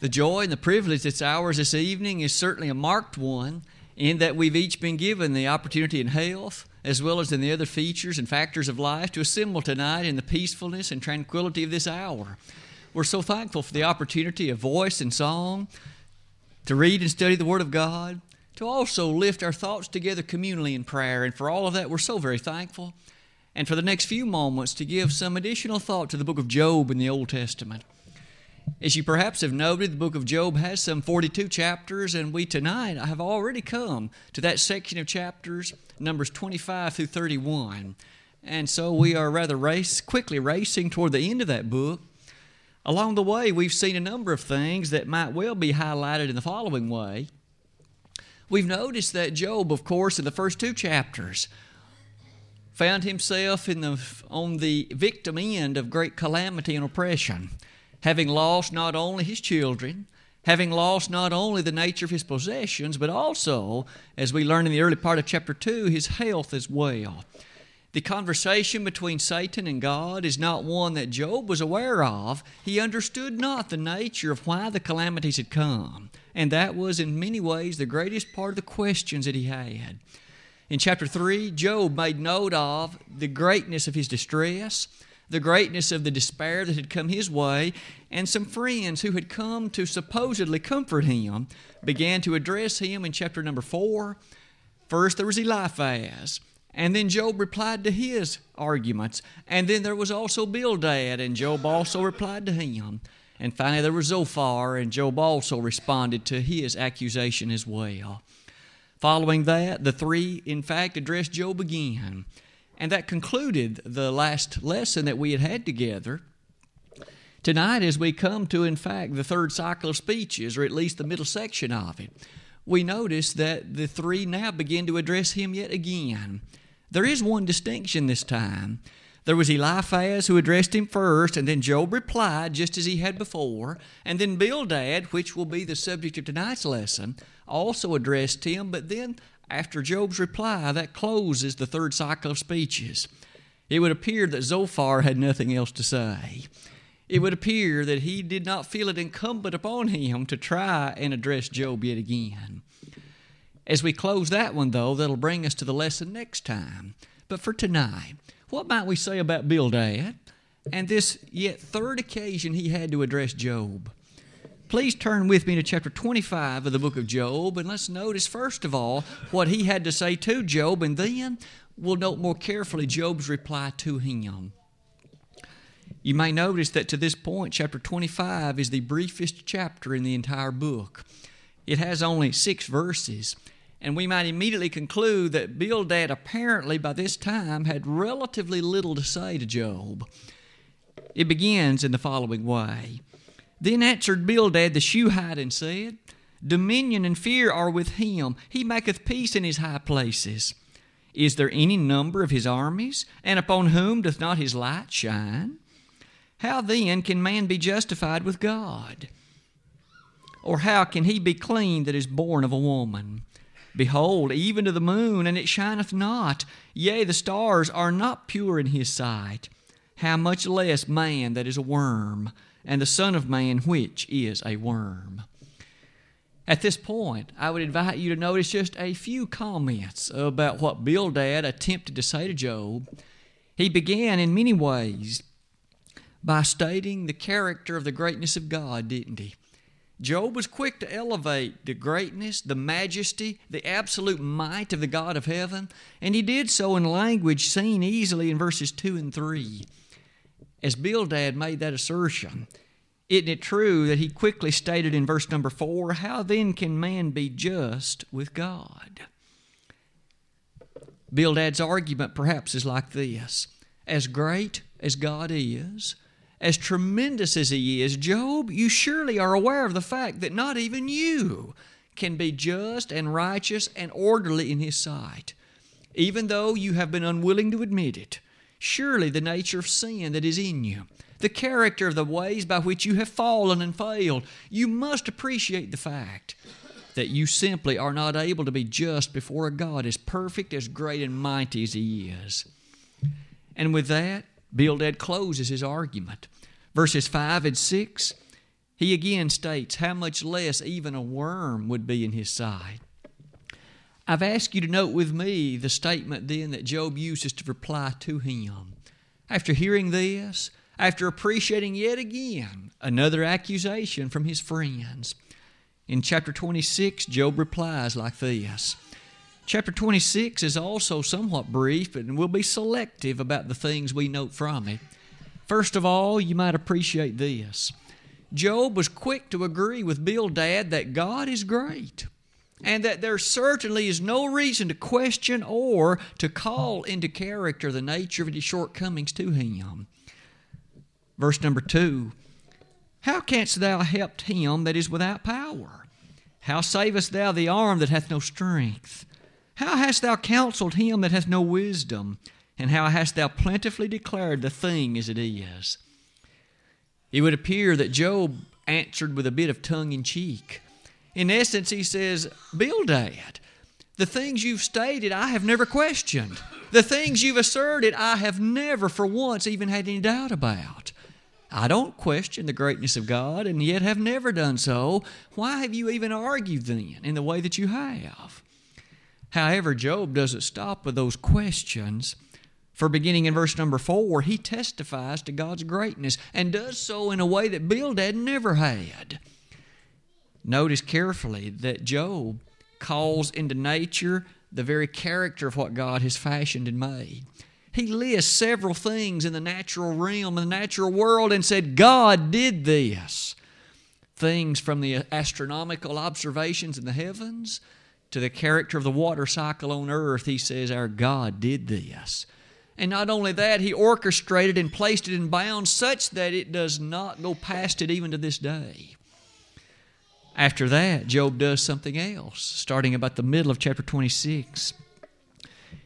The joy and the privilege that's ours this evening is certainly a marked one in that we've each been given the opportunity in health, as well as in the other features and factors of life, to assemble tonight in the peacefulness and tranquility of this hour. We're so thankful for the opportunity of voice and song, to read and study the Word of God, to also lift our thoughts together communally in prayer. And for all of that, we're so very thankful. And for the next few moments, to give some additional thought to the book of Job in the Old Testament. As you perhaps have noted, the book of Job has some 42 chapters, and we tonight have already come to that section of chapters, numbers 25 through 31. And so we are rather race, quickly racing toward the end of that book. Along the way, we've seen a number of things that might well be highlighted in the following way. We've noticed that Job, of course, in the first two chapters, found himself in the, on the victim end of great calamity and oppression having lost not only his children, having lost not only the nature of his possessions, but also, as we learn in the early part of chapter 2, his health as well. The conversation between Satan and God is not one that Job was aware of. He understood not the nature of why the calamities had come. And that was, in many ways, the greatest part of the questions that he had. In chapter 3, Job made note of the greatness of his distress, the greatness of the despair that had come his way, and some friends who had come to supposedly comfort him began to address him in chapter number four. First, there was Eliphaz. And then Job replied to his arguments. And then there was also Bildad, and Job also replied to him. And finally, there was Zophar, and Job also responded to his accusation as well. Following that, the three, in fact, addressed Job again. And that concluded the last lesson that we had had together. Tonight, as we come to, in fact, the third cycle of speeches, or at least the middle section of it, we notice that the three now begin to address him yet again. There is one distinction this time. There was Eliphaz who addressed him first, and then Job replied just as he had before. And then Bildad, which will be the subject of tonight's lesson, also addressed him, but then after Job's reply, that closes the third cycle of speeches. It would appear that Zophar had nothing else to say. It would appear that he did not feel it incumbent upon him to try and address Job yet again. As we close that one, though, that'll bring us to the lesson next time. But for tonight, what might we say about Bildad and this yet third occasion he had to address Job? Please turn with me to chapter 25 of the book of Job, and let's notice, first of all, what he had to say to Job, and then we'll note more carefully Job's reply to him. You may notice that to this point, chapter 25 is the briefest chapter in the entire book. It has only six verses, and we might immediately conclude that Bildad apparently by this time had relatively little to say to Job. It begins in the following way then answered Bildad the Shuhite and said, Dominion and fear are with him. He maketh peace in his high places. Is there any number of his armies? And upon whom doth not his light shine? How then can man be justified with God? Or how can he be clean that is born of a woman? Behold, even to the moon, and it shineth not. Yea, the stars are not pure in his sight. How much less man that is a worm? And the Son of Man, which is a worm. At this point, I would invite you to notice just a few comments about what Bildad attempted to say to Job. He began in many ways by stating the character of the greatness of God, didn't he? Job was quick to elevate the greatness, the majesty, the absolute might of the God of heaven, and he did so in language seen easily in verses 2 and 3 as Bildad made that assertion, isn't it true that he quickly stated in verse number four, How then can man be just with God? Bildad's argument perhaps is like this As great as God is, as tremendous as He is, Job, you surely are aware of the fact that not even you can be just and righteous and orderly in His sight, even though you have been unwilling to admit it. Surely the nature of sin that is in you, the character of the ways by which you have fallen and failed, you must appreciate the fact that you simply are not able to be just before a God as perfect, as great, and mighty as He is. And with that, Bildad closes his argument. Verses 5 and 6 he again states how much less even a worm would be in his sight. I've asked you to note with me the statement then that Job uses to reply to him. After hearing this, after appreciating yet again another accusation from his friends, in chapter 26, Job replies like this. Chapter 26 is also somewhat brief, and we'll be selective about the things we note from it. First of all, you might appreciate this. Job was quick to agree with Bildad that God is great and that there certainly is no reason to question or to call into character the nature of his shortcomings to him. Verse number two How canst thou help him that is without power? How savest thou the arm that hath no strength? How hast thou counseled him that hath no wisdom? And how hast thou plentifully declared the thing as it is? It would appear that Job answered with a bit of tongue in cheek. In essence, he says, Bildad, the things you've stated, I have never questioned. The things you've asserted, I have never for once even had any doubt about. I don't question the greatness of God and yet have never done so. Why have you even argued then in the way that you have? However, Job doesn't stop with those questions. For beginning in verse number four, he testifies to God's greatness and does so in a way that Bildad never had. Notice carefully that Job calls into nature the very character of what God has fashioned and made. He lists several things in the natural realm, in the natural world, and said, God did this. Things from the astronomical observations in the heavens to the character of the water cycle on earth, he says, Our God did this. And not only that, he orchestrated and placed it in bounds such that it does not go past it even to this day. After that, Job does something else, starting about the middle of chapter 26.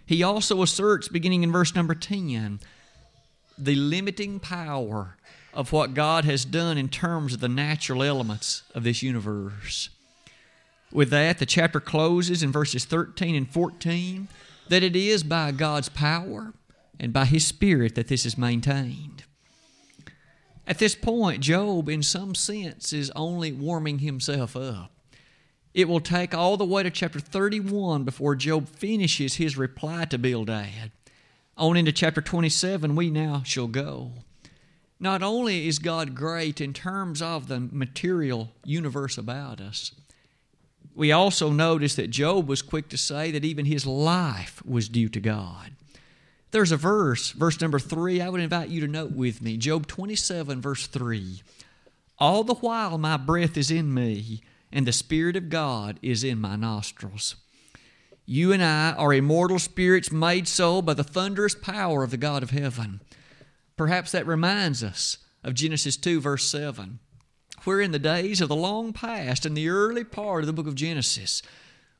He also asserts, beginning in verse number 10, the limiting power of what God has done in terms of the natural elements of this universe. With that, the chapter closes in verses 13 and 14 that it is by God's power and by His Spirit that this is maintained. At this point, Job, in some sense, is only warming himself up. It will take all the way to chapter 31 before Job finishes his reply to Bildad. On into chapter 27, we now shall go. Not only is God great in terms of the material universe about us, we also notice that Job was quick to say that even his life was due to God. There's a verse, verse number three, I would invite you to note with me. Job 27, verse 3. All the while my breath is in me, and the Spirit of God is in my nostrils. You and I are immortal spirits made so by the thunderous power of the God of heaven. Perhaps that reminds us of Genesis 2, verse 7, where in the days of the long past, in the early part of the book of Genesis,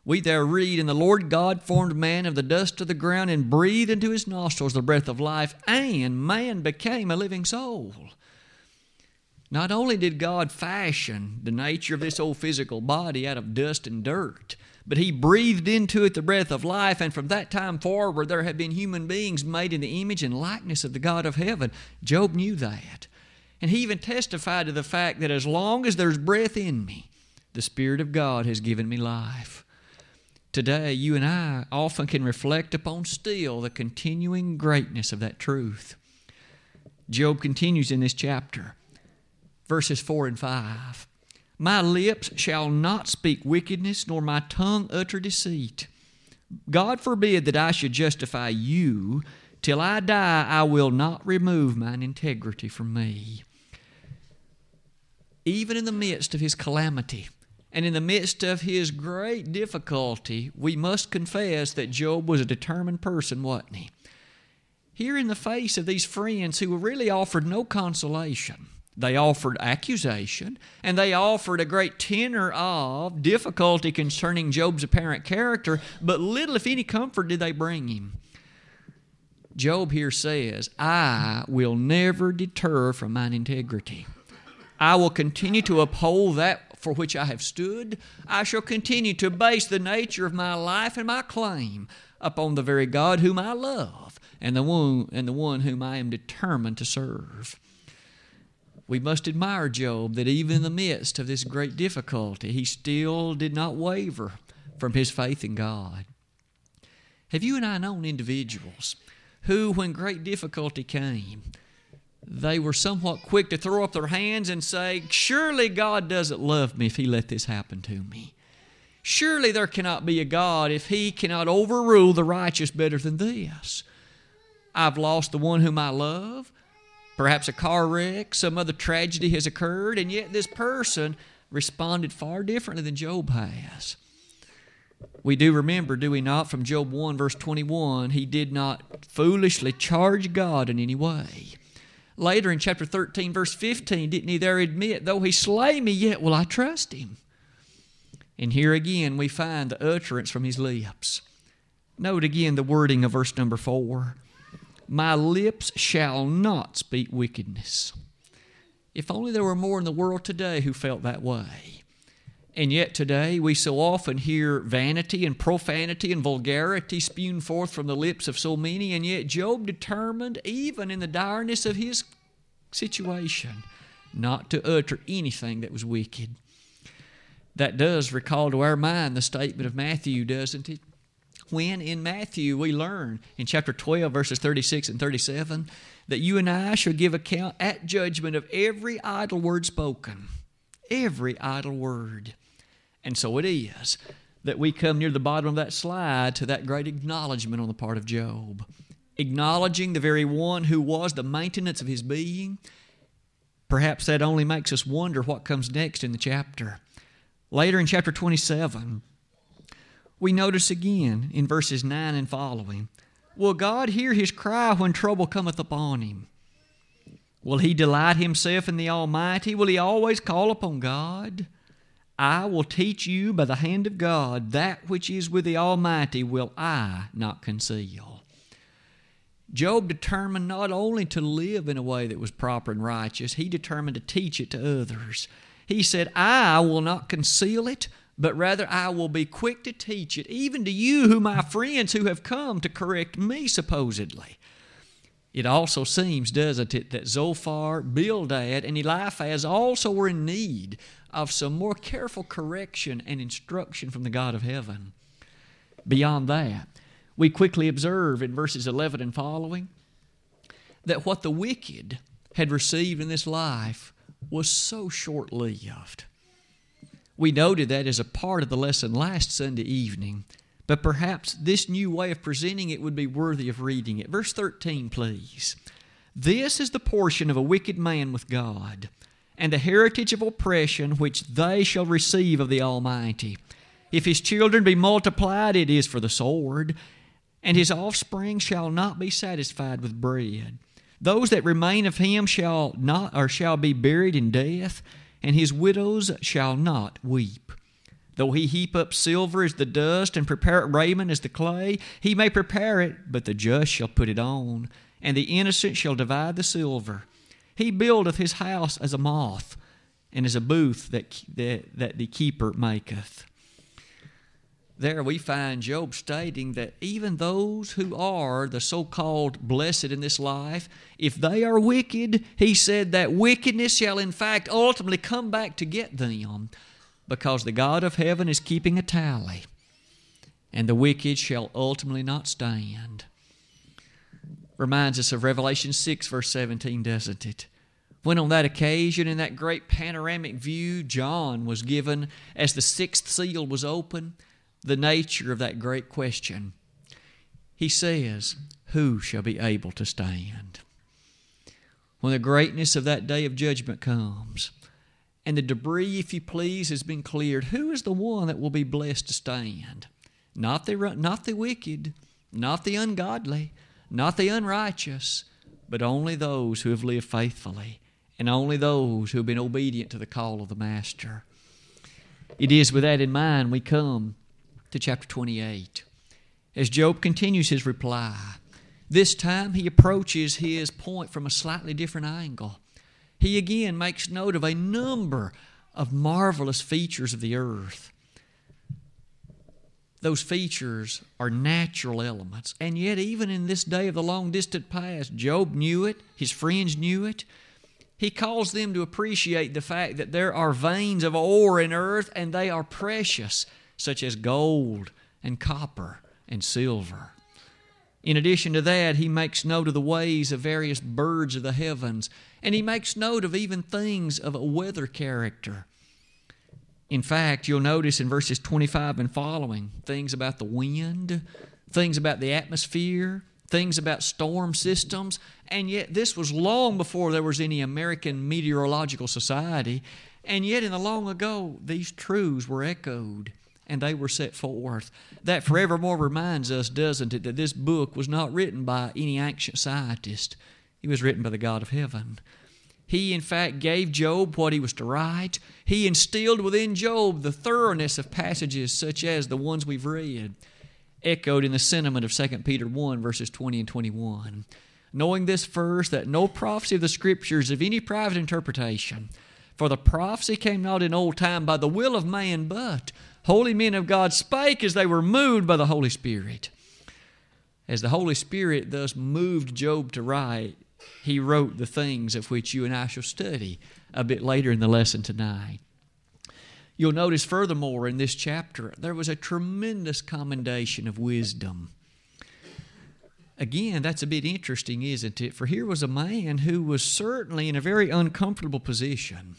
we there read, And the Lord God formed man of the dust of the ground and breathed into his nostrils the breath of life, and man became a living soul. Not only did God fashion the nature of this old physical body out of dust and dirt, but He breathed into it the breath of life, and from that time forward there have been human beings made in the image and likeness of the God of heaven. Job knew that. And he even testified to the fact that as long as there's breath in me, the Spirit of God has given me life. Today, you and I often can reflect upon still the continuing greatness of that truth. Job continues in this chapter, verses 4 and 5. My lips shall not speak wickedness, nor my tongue utter deceit. God forbid that I should justify you. Till I die, I will not remove mine integrity from me. Even in the midst of his calamity, and in the midst of his great difficulty, we must confess that Job was a determined person, wasn't he? Here, in the face of these friends who really offered no consolation, they offered accusation, and they offered a great tenor of difficulty concerning Job's apparent character, but little, if any, comfort did they bring him. Job here says, I will never deter from mine integrity. I will continue to uphold that for which I have stood, I shall continue to base the nature of my life and my claim upon the very God whom I love and the one, and the one whom I am determined to serve. we must admire Job that even in the midst of this great difficulty, he still did not waver from his faith in God. Have you and I known individuals who, when great difficulty came, they were somewhat quick to throw up their hands and say, Surely God doesn't love me if He let this happen to me. Surely there cannot be a God if He cannot overrule the righteous better than this. I've lost the one whom I love. Perhaps a car wreck, some other tragedy has occurred, and yet this person responded far differently than Job has. We do remember, do we not, from Job 1, verse 21, he did not foolishly charge God in any way. Later in chapter 13, verse 15, didn't he there admit, Though he slay me, yet will I trust him? And here again we find the utterance from his lips. Note again the wording of verse number 4 My lips shall not speak wickedness. If only there were more in the world today who felt that way. And yet today we so often hear vanity and profanity and vulgarity spewed forth from the lips of so many, and yet Job determined, even in the direness of his situation, not to utter anything that was wicked. That does recall to our mind the statement of Matthew, doesn't it? When in Matthew we learn in chapter 12, verses 36 and 37, that you and I shall give account at judgment of every idle word spoken. Every idle word. And so it is that we come near the bottom of that slide to that great acknowledgement on the part of Job. Acknowledging the very one who was the maintenance of his being. Perhaps that only makes us wonder what comes next in the chapter. Later in chapter 27, we notice again in verses 9 and following Will God hear his cry when trouble cometh upon him? Will he delight himself in the Almighty? Will he always call upon God? I will teach you by the hand of God that which is with the Almighty will I not conceal. Job determined not only to live in a way that was proper and righteous, he determined to teach it to others. He said, I will not conceal it, but rather I will be quick to teach it, even to you, who my friends who have come to correct me, supposedly. It also seems, doesn't it, that Zophar, Bildad, and Eliphaz also were in need of some more careful correction and instruction from the God of heaven. Beyond that, we quickly observe in verses 11 and following that what the wicked had received in this life was so short lived. We noted that as a part of the lesson last Sunday evening, but perhaps this new way of presenting it would be worthy of reading it. Verse 13, please. This is the portion of a wicked man with God and the heritage of oppression which they shall receive of the Almighty. If his children be multiplied, it is for the sword, and his offspring shall not be satisfied with bread. Those that remain of him shall not or shall be buried in death, and his widows shall not weep. Though he heap up silver as the dust, and prepare raiment as the clay, he may prepare it, but the just shall put it on, and the innocent shall divide the silver. He buildeth his house as a moth, and as a booth that, that, that the keeper maketh. There we find Job stating that even those who are the so called blessed in this life, if they are wicked, he said that wickedness shall in fact ultimately come back to get them because the God of heaven is keeping a tally, and the wicked shall ultimately not stand reminds us of Revelation 6, verse 17, doesn't it? When on that occasion, in that great panoramic view, John was given, as the sixth seal was open, the nature of that great question. He says, Who shall be able to stand? When the greatness of that day of judgment comes, and the debris, if you please, has been cleared, who is the one that will be blessed to stand? Not the, not the wicked, not the ungodly, not the unrighteous, but only those who have lived faithfully, and only those who have been obedient to the call of the Master. It is with that in mind we come to chapter 28. As Job continues his reply, this time he approaches his point from a slightly different angle. He again makes note of a number of marvelous features of the earth those features are natural elements. And yet, even in this day of the long distant past, Job knew it, his friends knew it. He calls them to appreciate the fact that there are veins of ore in earth and they are precious, such as gold and copper and silver. In addition to that, he makes note of the ways of various birds of the heavens, and he makes note of even things of a weather character. In fact, you'll notice in verses 25 and following things about the wind, things about the atmosphere, things about storm systems, and yet this was long before there was any American Meteorological Society, and yet in the long ago, these truths were echoed and they were set forth. That forevermore reminds us, doesn't it, that this book was not written by any ancient scientist. It was written by the God of heaven. He, in fact, gave Job what he was to write. He instilled within Job the thoroughness of passages such as the ones we've read, echoed in the sentiment of 2 Peter 1, verses 20 and 21. Knowing this first, that no prophecy of the Scriptures of any private interpretation, for the prophecy came not in old time by the will of man, but holy men of God spake as they were moved by the Holy Spirit. As the Holy Spirit thus moved Job to write, he wrote the things of which you and I shall study a bit later in the lesson tonight. You'll notice furthermore in this chapter, there was a tremendous commendation of wisdom. Again, that's a bit interesting, isn't it? For here was a man who was certainly in a very uncomfortable position.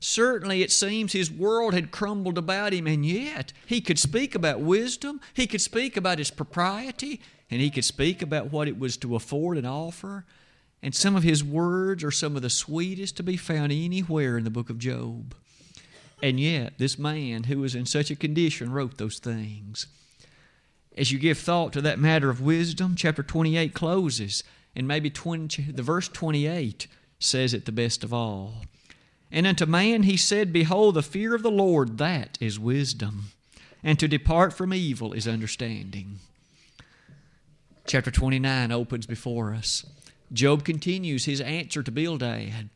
Certainly, it seems his world had crumbled about him, and yet he could speak about wisdom, he could speak about his propriety, and he could speak about what it was to afford and offer. And some of his words are some of the sweetest to be found anywhere in the book of Job. And yet, this man who was in such a condition wrote those things. As you give thought to that matter of wisdom, chapter 28 closes, and maybe 20, the verse 28 says it the best of all. And unto man he said, Behold, the fear of the Lord, that is wisdom, and to depart from evil is understanding. Chapter 29 opens before us. Job continues his answer to Bildad.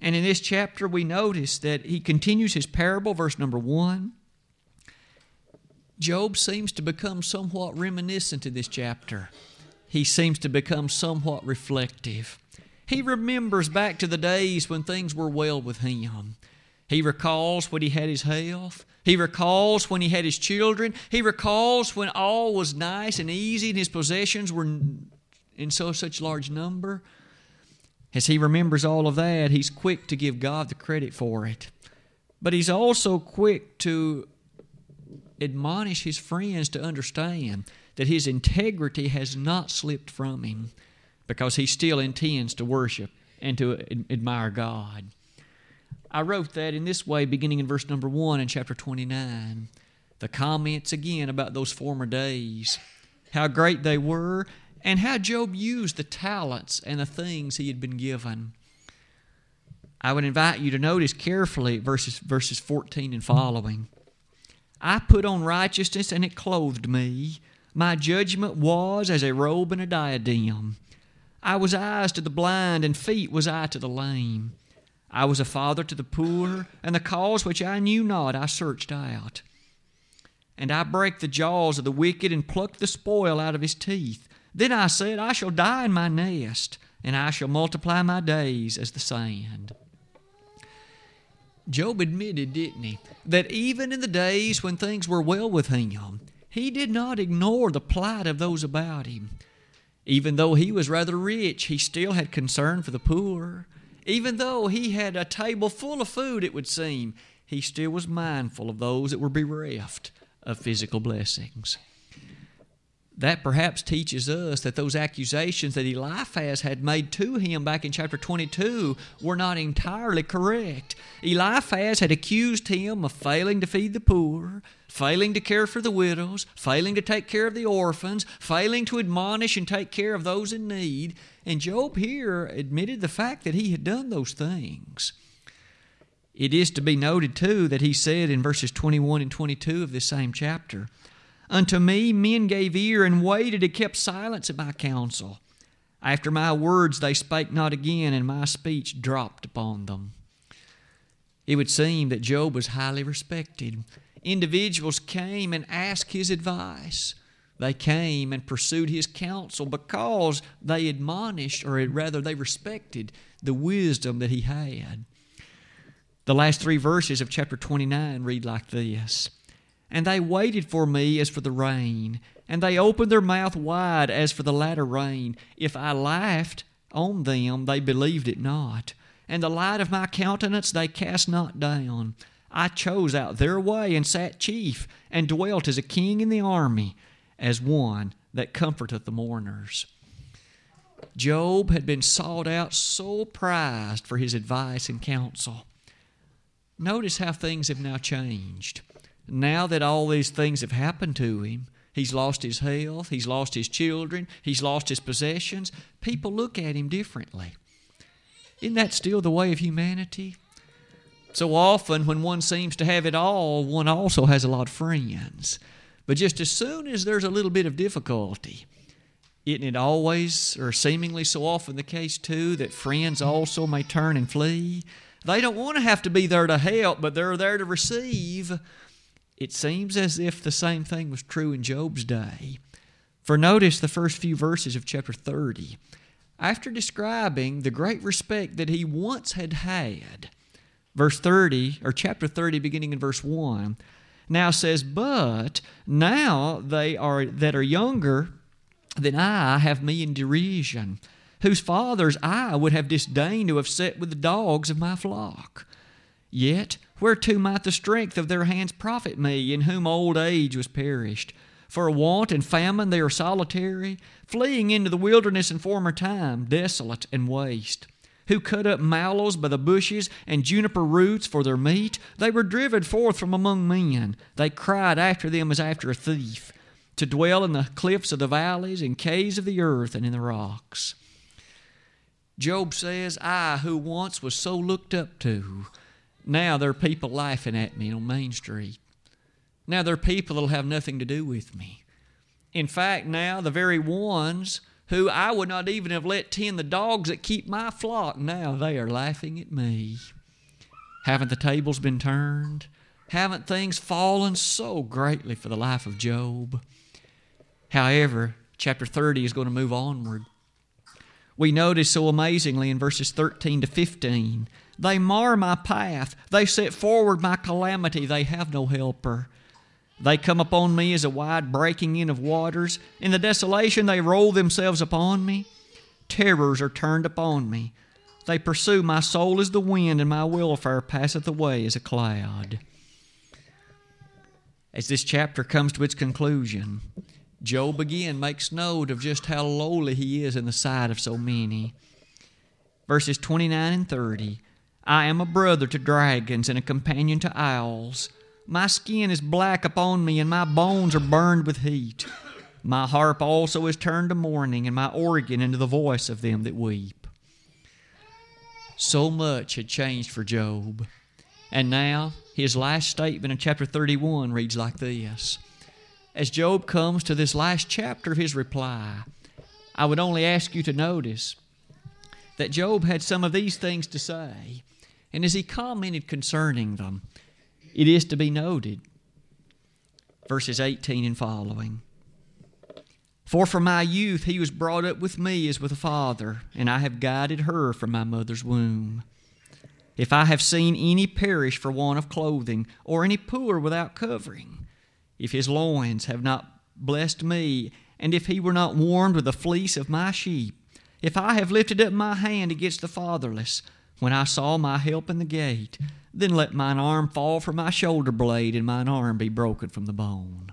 And in this chapter, we notice that he continues his parable, verse number one. Job seems to become somewhat reminiscent in this chapter. He seems to become somewhat reflective. He remembers back to the days when things were well with him. He recalls when he had his health. He recalls when he had his children. He recalls when all was nice and easy and his possessions were in so such large number. As he remembers all of that, he's quick to give God the credit for it. But he's also quick to admonish his friends to understand that his integrity has not slipped from him because he still intends to worship and to admire God. I wrote that in this way, beginning in verse number 1 in chapter 29. The comments again about those former days, how great they were, and how Job used the talents and the things he had been given. I would invite you to notice carefully verses, verses 14 and following. I put on righteousness, and it clothed me. My judgment was as a robe and a diadem. I was eyes to the blind, and feet was I to the lame. I was a father to the poor, and the cause which I knew not I searched out. And I brake the jaws of the wicked, and plucked the spoil out of his teeth. Then I said, I shall die in my nest, and I shall multiply my days as the sand. Job admitted, didn't he, that even in the days when things were well with him, he did not ignore the plight of those about him. Even though he was rather rich, he still had concern for the poor. Even though he had a table full of food, it would seem, he still was mindful of those that were bereft of physical blessings. That perhaps teaches us that those accusations that Eliphaz had made to him back in chapter 22 were not entirely correct. Eliphaz had accused him of failing to feed the poor, failing to care for the widows, failing to take care of the orphans, failing to admonish and take care of those in need. And Job here admitted the fact that he had done those things. It is to be noted, too, that he said in verses 21 and 22 of this same chapter, Unto me men gave ear and waited and kept silence at my counsel. After my words they spake not again, and my speech dropped upon them. It would seem that Job was highly respected. Individuals came and asked his advice. They came and pursued his counsel because they admonished, or rather, they respected the wisdom that he had. The last three verses of chapter 29 read like this And they waited for me as for the rain, and they opened their mouth wide as for the latter rain. If I laughed on them, they believed it not. And the light of my countenance they cast not down. I chose out their way and sat chief, and dwelt as a king in the army, as one that comforteth the mourners. Job had been sought out so prized for his advice and counsel. Notice how things have now changed. Now that all these things have happened to him, he's lost his health, he's lost his children, he's lost his possessions, people look at him differently. Isn't that still the way of humanity? So often, when one seems to have it all, one also has a lot of friends. But just as soon as there's a little bit of difficulty, isn't it always, or seemingly so often the case too, that friends also may turn and flee? They don't want to have to be there to help, but they're there to receive. It seems as if the same thing was true in Job's day. For notice the first few verses of chapter 30. After describing the great respect that he once had had, verse 30, or chapter 30, beginning in verse 1, now says, But now they are that are younger than I have me in derision whose fathers I would have disdained to have set with the dogs of my flock. Yet, whereto might the strength of their hands profit me, in whom old age was perished? For want and famine they are solitary, fleeing into the wilderness in former time, desolate and waste. Who cut up mallows by the bushes and juniper roots for their meat? They were driven forth from among men. They cried after them as after a thief, to dwell in the cliffs of the valleys, in caves of the earth, and in the rocks. Job says, I, who once was so looked up to, now there are people laughing at me on Main Street. Now there are people that'll have nothing to do with me. In fact, now the very ones who I would not even have let tend the dogs that keep my flock, now they are laughing at me. Haven't the tables been turned? Haven't things fallen so greatly for the life of Job? However, chapter 30 is going to move onward we notice so amazingly in verses 13 to 15. They mar my path. They set forward my calamity. They have no helper. They come upon me as a wide breaking in of waters. In the desolation, they roll themselves upon me. Terrors are turned upon me. They pursue my soul as the wind, and my welfare passeth away as a cloud. As this chapter comes to its conclusion, Job again makes note of just how lowly he is in the sight of so many. Verses 29 and 30 I am a brother to dragons and a companion to owls. My skin is black upon me, and my bones are burned with heat. My harp also is turned to mourning, and my organ into the voice of them that weep. So much had changed for Job. And now, his last statement in chapter 31 reads like this as Job comes to this last chapter of his reply, I would only ask you to notice that Job had some of these things to say. And as he commented concerning them, it is to be noted, verses 18 and following. For from my youth he was brought up with me as with a father, and I have guided her from my mother's womb. If I have seen any perish for want of clothing, or any poor without covering, if his loins have not blessed me, and if he were not warmed with the fleece of my sheep, if I have lifted up my hand against the fatherless, when I saw my help in the gate, then let mine arm fall from my shoulder blade, and mine arm be broken from the bone.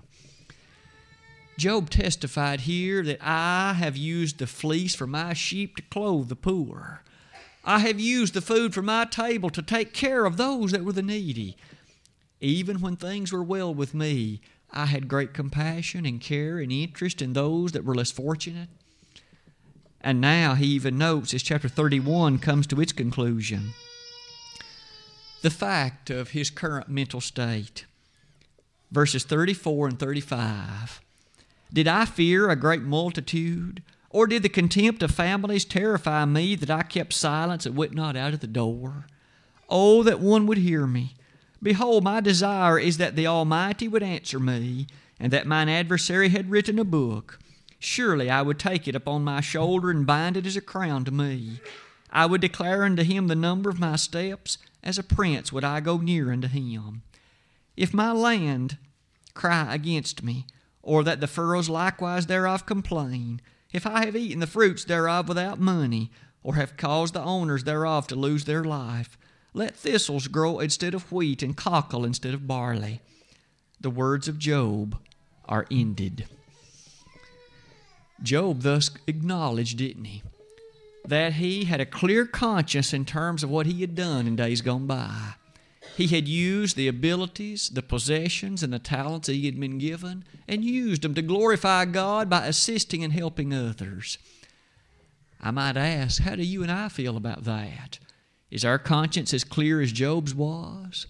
Job testified here that I have used the fleece for my sheep to clothe the poor. I have used the food from my table to take care of those that were the needy. Even when things were well with me, I had great compassion and care and interest in those that were less fortunate. And now he even notes as chapter 31 comes to its conclusion the fact of his current mental state. Verses 34 and 35. Did I fear a great multitude? Or did the contempt of families terrify me that I kept silence and went not out of the door? Oh, that one would hear me. Behold, my desire is that the Almighty would answer me, and that mine adversary had written a book. Surely I would take it upon my shoulder and bind it as a crown to me. I would declare unto him the number of my steps. As a prince would I go near unto him. If my land cry against me, or that the furrows likewise thereof complain, if I have eaten the fruits thereof without money, or have caused the owners thereof to lose their life, let thistles grow instead of wheat, and cockle instead of barley. The words of Job are ended. Job thus acknowledged, didn't he, that he had a clear conscience in terms of what he had done in days gone by. He had used the abilities, the possessions, and the talents that he had been given, and used them to glorify God by assisting and helping others. I might ask, how do you and I feel about that? Is our conscience as clear as Job's was?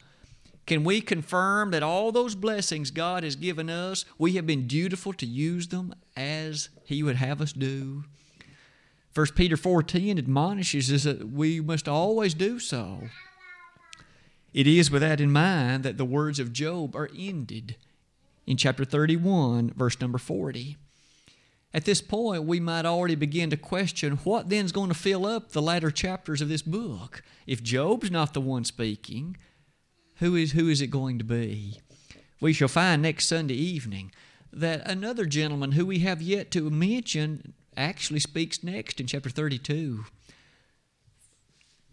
Can we confirm that all those blessings God has given us, we have been dutiful to use them as He would have us do? 1 Peter 4.10 admonishes us that we must always do so. It is with that in mind that the words of Job are ended in chapter 31, verse number 40. At this point, we might already begin to question what then is going to fill up the latter chapters of this book. If Job's not the one speaking, who is, who is it going to be? We shall find next Sunday evening that another gentleman who we have yet to mention actually speaks next in chapter 32.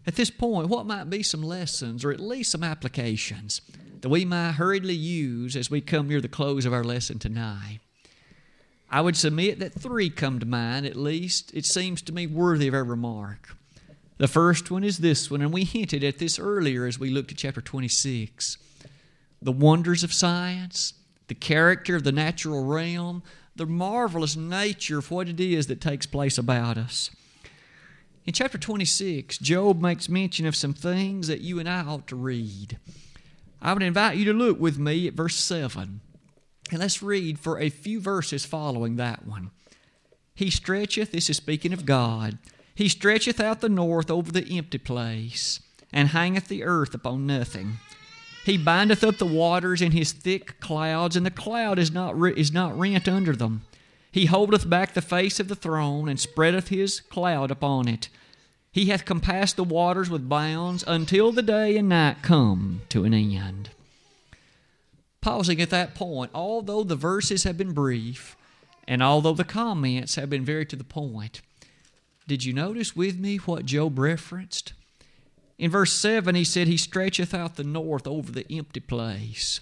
At this point, what might be some lessons or at least some applications that we might hurriedly use as we come near the close of our lesson tonight? I would submit that three come to mind, at least. It seems to me worthy of our remark. The first one is this one, and we hinted at this earlier as we looked at chapter 26. The wonders of science, the character of the natural realm, the marvelous nature of what it is that takes place about us. In chapter 26, Job makes mention of some things that you and I ought to read. I would invite you to look with me at verse 7. And let's read for a few verses following that one. He stretcheth, this is speaking of God, he stretcheth out the north over the empty place, and hangeth the earth upon nothing. He bindeth up the waters in his thick clouds, and the cloud is not, is not rent under them. He holdeth back the face of the throne, and spreadeth his cloud upon it. He hath compassed the waters with bounds until the day and night come to an end. Pausing at that point, although the verses have been brief, and although the comments have been very to the point, did you notice with me what Job referenced? In verse 7, he said, He stretcheth out the north over the empty place.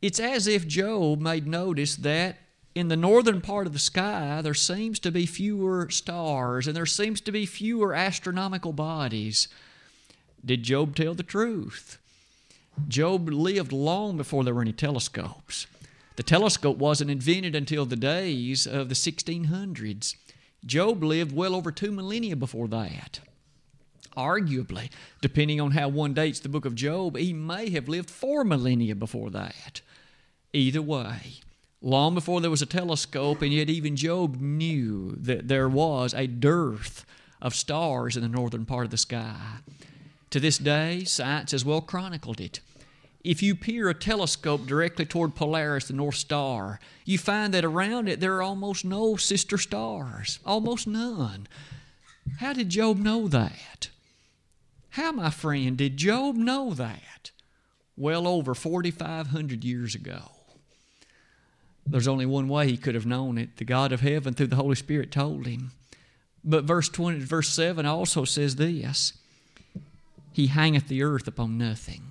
It's as if Job made notice that in the northern part of the sky, there seems to be fewer stars and there seems to be fewer astronomical bodies. Did Job tell the truth? Job lived long before there were any telescopes. The telescope wasn't invented until the days of the 1600s. Job lived well over two millennia before that. Arguably, depending on how one dates the book of Job, he may have lived four millennia before that. Either way, long before there was a telescope, and yet even Job knew that there was a dearth of stars in the northern part of the sky. To this day, science has well chronicled it. If you peer a telescope directly toward Polaris, the North Star, you find that around it there are almost no sister stars, almost none. How did Job know that? How, my friend, did Job know that? Well over 4,500 years ago. There's only one way he could have known it. The God of heaven, through the Holy Spirit, told him. But verse 20, verse 7 also says this He hangeth the earth upon nothing.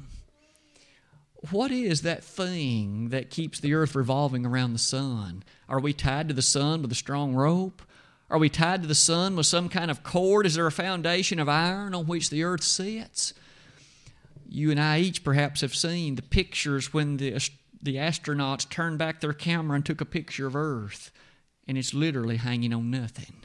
What is that thing that keeps the earth revolving around the sun? Are we tied to the sun with a strong rope? Are we tied to the sun with some kind of cord? Is there a foundation of iron on which the earth sits? You and I each perhaps have seen the pictures when the, the astronauts turned back their camera and took a picture of Earth, and it's literally hanging on nothing.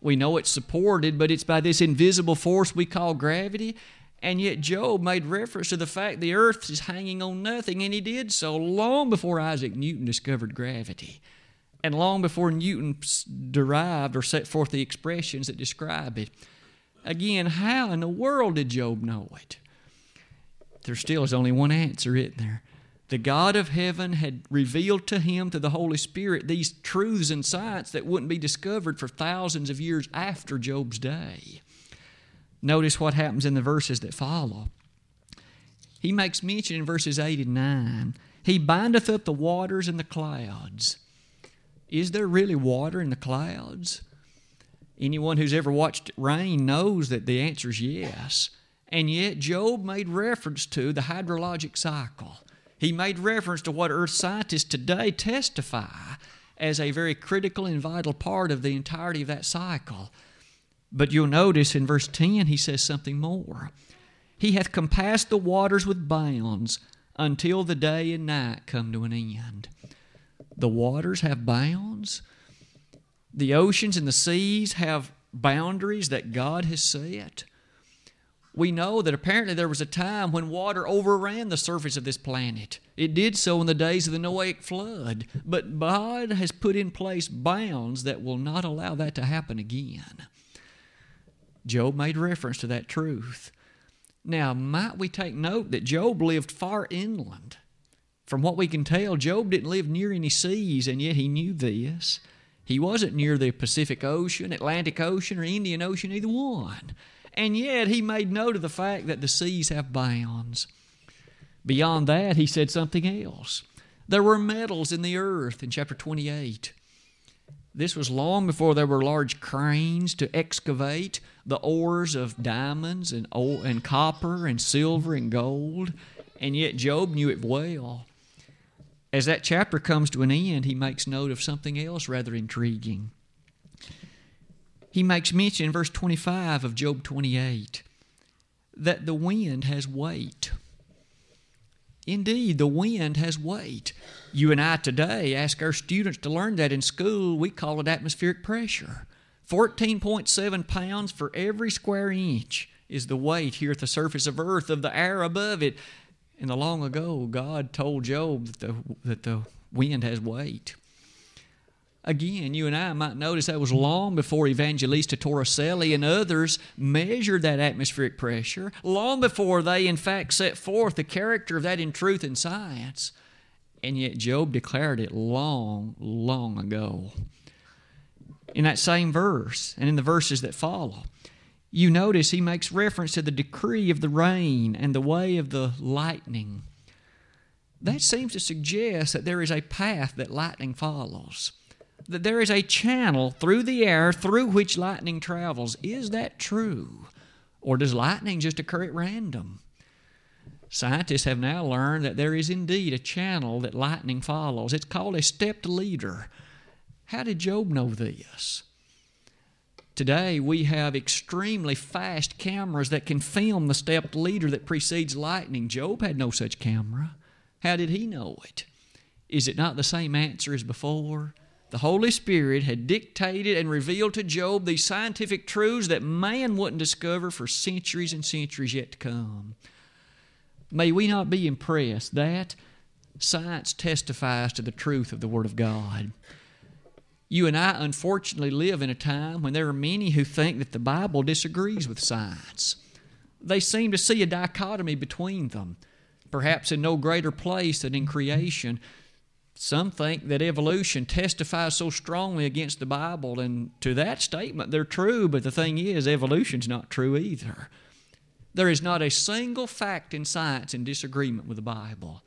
We know it's supported, but it's by this invisible force we call gravity. And yet, Job made reference to the fact the earth is hanging on nothing, and he did so long before Isaac Newton discovered gravity and long before Newton derived or set forth the expressions that describe it. Again, how in the world did Job know it? There still is only one answer, isn't there? The God of heaven had revealed to him through the Holy Spirit these truths and science that wouldn't be discovered for thousands of years after Job's day. Notice what happens in the verses that follow. He makes mention in verses 8 and 9 He bindeth up the waters in the clouds. Is there really water in the clouds? Anyone who's ever watched rain knows that the answer is yes. And yet, Job made reference to the hydrologic cycle. He made reference to what earth scientists today testify as a very critical and vital part of the entirety of that cycle. But you'll notice in verse 10, he says something more. He hath compassed the waters with bounds until the day and night come to an end. The waters have bounds. The oceans and the seas have boundaries that God has set. We know that apparently there was a time when water overran the surface of this planet. It did so in the days of the Noahic flood. But God has put in place bounds that will not allow that to happen again. Job made reference to that truth. Now, might we take note that Job lived far inland? From what we can tell, Job didn't live near any seas, and yet he knew this. He wasn't near the Pacific Ocean, Atlantic Ocean, or Indian Ocean, either one. And yet he made note of the fact that the seas have bounds. Beyond that, he said something else. There were metals in the earth in chapter 28. This was long before there were large cranes to excavate the ores of diamonds and, and copper and silver and gold, and yet Job knew it well. As that chapter comes to an end, he makes note of something else rather intriguing. He makes mention in verse 25 of Job 28 that the wind has weight. Indeed, the wind has weight. You and I today ask our students to learn that in school. We call it atmospheric pressure. 14.7 pounds for every square inch is the weight here at the surface of earth of the air above it. And the long ago, God told Job that the, that the wind has weight. Again, you and I might notice that was long before Evangelista Torricelli and others measured that atmospheric pressure, long before they, in fact, set forth the character of that in truth and science. And yet, Job declared it long, long ago. In that same verse and in the verses that follow, you notice he makes reference to the decree of the rain and the way of the lightning. That seems to suggest that there is a path that lightning follows that there is a channel through the air through which lightning travels. Is that true? Or does lightning just occur at random? Scientists have now learned that there is indeed a channel that lightning follows. It's called a stepped leader. How did Job know this? Today, we have extremely fast cameras that can film the stepped leader that precedes lightning. Job had no such camera. How did he know it? Is it not the same answer as before? The Holy Spirit had dictated and revealed to Job these scientific truths that man wouldn't discover for centuries and centuries yet to come. May we not be impressed that science testifies to the truth of the Word of God. You and I, unfortunately, live in a time when there are many who think that the Bible disagrees with science. They seem to see a dichotomy between them, perhaps in no greater place than in creation some think that evolution testifies so strongly against the Bible, and to that statement, they're true, but the thing is, evolution's not true either. There is not a single fact in science in disagreement with the Bible.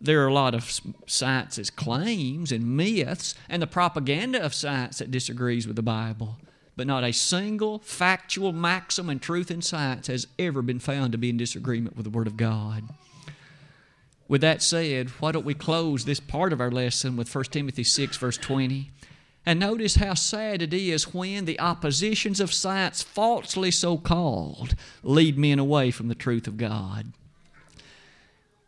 There are a lot of science's claims and myths and the propaganda of science that disagrees with the Bible, but not a single factual maxim and truth in science has ever been found to be in disagreement with the Word of God. With that said, why don't we close this part of our lesson with 1 Timothy 6, verse 20? And notice how sad it is when the oppositions of science, falsely so called, lead men away from the truth of God.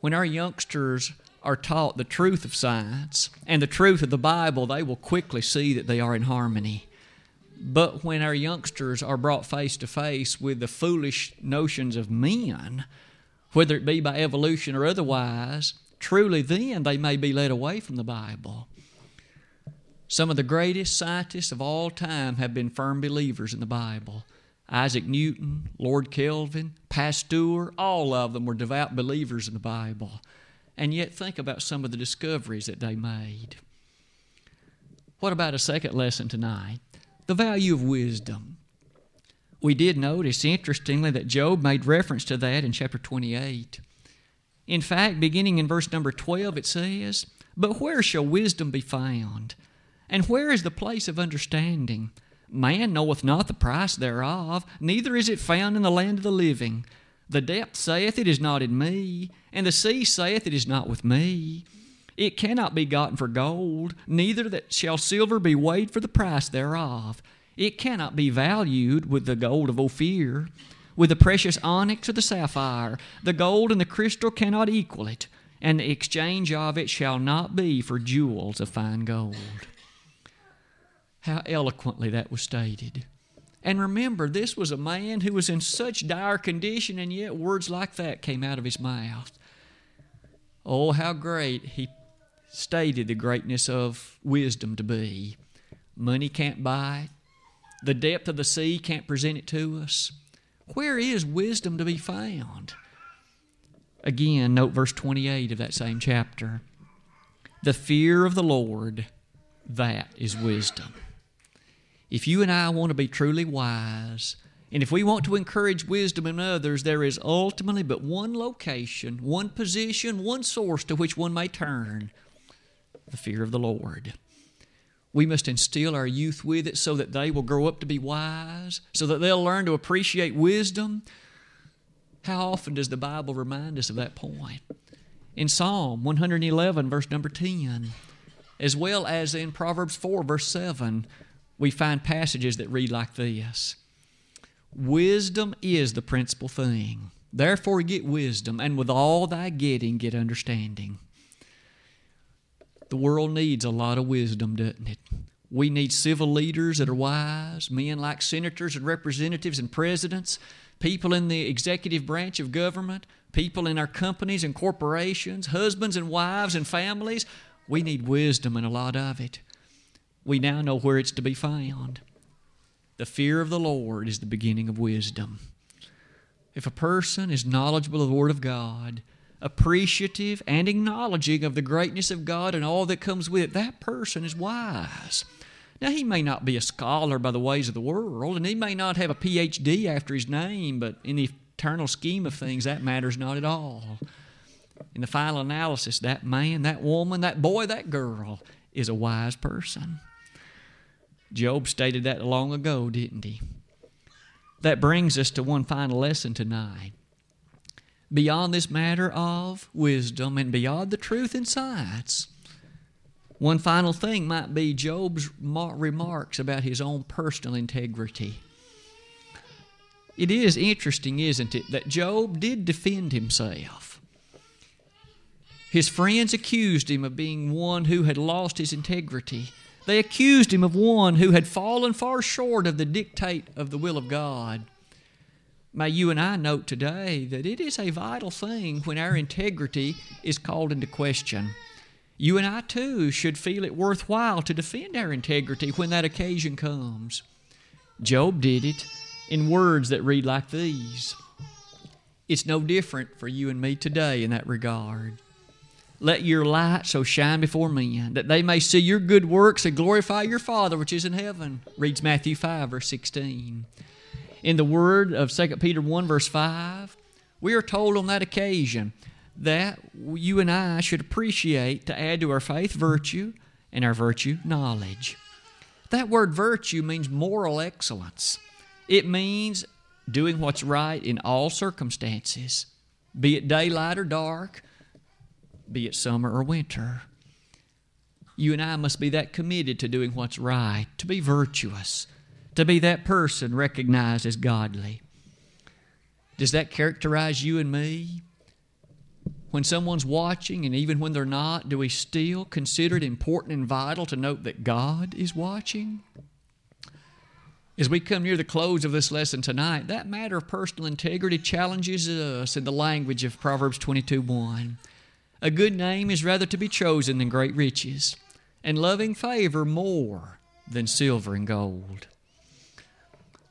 When our youngsters are taught the truth of science and the truth of the Bible, they will quickly see that they are in harmony. But when our youngsters are brought face to face with the foolish notions of men, whether it be by evolution or otherwise, truly then they may be led away from the Bible. Some of the greatest scientists of all time have been firm believers in the Bible. Isaac Newton, Lord Kelvin, Pasteur, all of them were devout believers in the Bible. And yet, think about some of the discoveries that they made. What about a second lesson tonight? The value of wisdom. We did notice, interestingly, that Job made reference to that in chapter 28. In fact, beginning in verse number 12, it says, But where shall wisdom be found? And where is the place of understanding? Man knoweth not the price thereof, neither is it found in the land of the living. The depth saith, It is not in me, and the sea saith, It is not with me. It cannot be gotten for gold, neither that shall silver be weighed for the price thereof. It cannot be valued with the gold of Ophir, with the precious onyx or the sapphire. The gold and the crystal cannot equal it, and the exchange of it shall not be for jewels of fine gold. How eloquently that was stated. And remember, this was a man who was in such dire condition, and yet words like that came out of his mouth. Oh, how great he stated the greatness of wisdom to be. Money can't buy it, the depth of the sea can't present it to us. Where is wisdom to be found? Again, note verse 28 of that same chapter. The fear of the Lord, that is wisdom. If you and I want to be truly wise, and if we want to encourage wisdom in others, there is ultimately but one location, one position, one source to which one may turn the fear of the Lord. We must instill our youth with it so that they will grow up to be wise, so that they'll learn to appreciate wisdom. How often does the Bible remind us of that point? In Psalm 111, verse number 10, as well as in Proverbs 4, verse 7, we find passages that read like this Wisdom is the principal thing. Therefore, get wisdom, and with all thy getting, get understanding. The world needs a lot of wisdom, doesn't it? We need civil leaders that are wise, men like senators and representatives and presidents, people in the executive branch of government, people in our companies and corporations, husbands and wives and families. We need wisdom and a lot of it we now know where it's to be found. The fear of the Lord is the beginning of wisdom. If a person is knowledgeable of the Word of God, appreciative and acknowledging of the greatness of God and all that comes with it, that person is wise. Now, he may not be a scholar by the ways of the world, and he may not have a PhD after his name, but in the eternal scheme of things, that matters not at all. In the final analysis, that man, that woman, that boy, that girl is a wise person. Job stated that long ago, didn't he? That brings us to one final lesson tonight. Beyond this matter of wisdom and beyond the truth and science, one final thing might be Job's remarks about his own personal integrity. It is interesting, isn't it, that Job did defend himself. His friends accused him of being one who had lost his integrity. They accused him of one who had fallen far short of the dictate of the will of God. May you and I note today that it is a vital thing when our integrity is called into question. You and I too should feel it worthwhile to defend our integrity when that occasion comes. Job did it in words that read like these. It's no different for you and me today in that regard. Let your light so shine before men that they may see your good works and glorify your Father which is in heaven. Reads Matthew 5, verse 16. In the word of 2 Peter 1, verse 5, we are told on that occasion that you and I should appreciate to add to our faith virtue and our virtue knowledge. That word virtue means moral excellence. It means doing what's right in all circumstances, be it daylight or dark, be it summer or winter. You and I must be that committed to doing what's right, to be virtuous, to be that person recognized as godly. Does that characterize you and me? When someone's watching, and even when they're not, do we still consider it important and vital to note that God is watching? As we come near the close of this lesson tonight, that matter of personal integrity challenges us in the language of Proverbs 22 1. A good name is rather to be chosen than great riches, and loving favor more than silver and gold.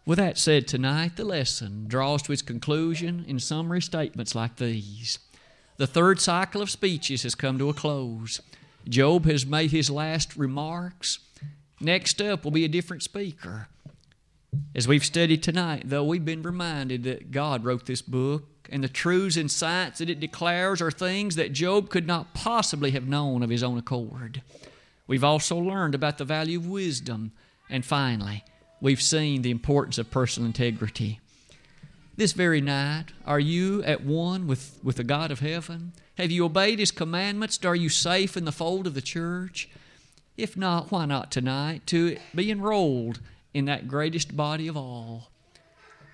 With that said, tonight the lesson draws to its conclusion in summary statements like these. The third cycle of speeches has come to a close. Job has made his last remarks. Next up will be a different speaker. As we've studied tonight, though, we've been reminded that God wrote this book, and the truths and sights that it declares are things that Job could not possibly have known of his own accord. We've also learned about the value of wisdom, and finally, we've seen the importance of personal integrity. This very night, are you at one with, with the God of heaven? Have you obeyed His commandments? Are you safe in the fold of the church? If not, why not tonight to be enrolled in that greatest body of all?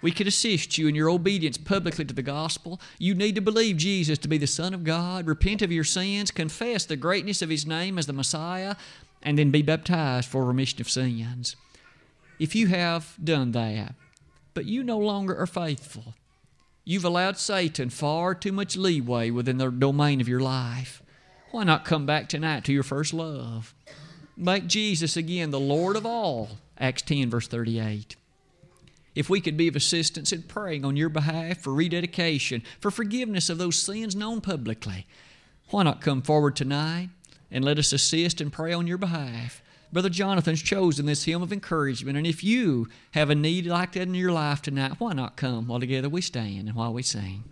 We could assist you in your obedience publicly to the gospel. You need to believe Jesus to be the Son of God, repent of your sins, confess the greatness of His name as the Messiah, and then be baptized for remission of sins. If you have done that, but you no longer are faithful, you've allowed Satan far too much leeway within the domain of your life. Why not come back tonight to your first love? Make Jesus again the Lord of all. Acts 10, verse 38 if we could be of assistance in praying on your behalf for rededication, for forgiveness of those sins known publicly, why not come forward tonight and let us assist and pray on your behalf? Brother Jonathan's chosen this hymn of encouragement, and if you have a need like that in your life tonight, why not come while together we stand and while we sing?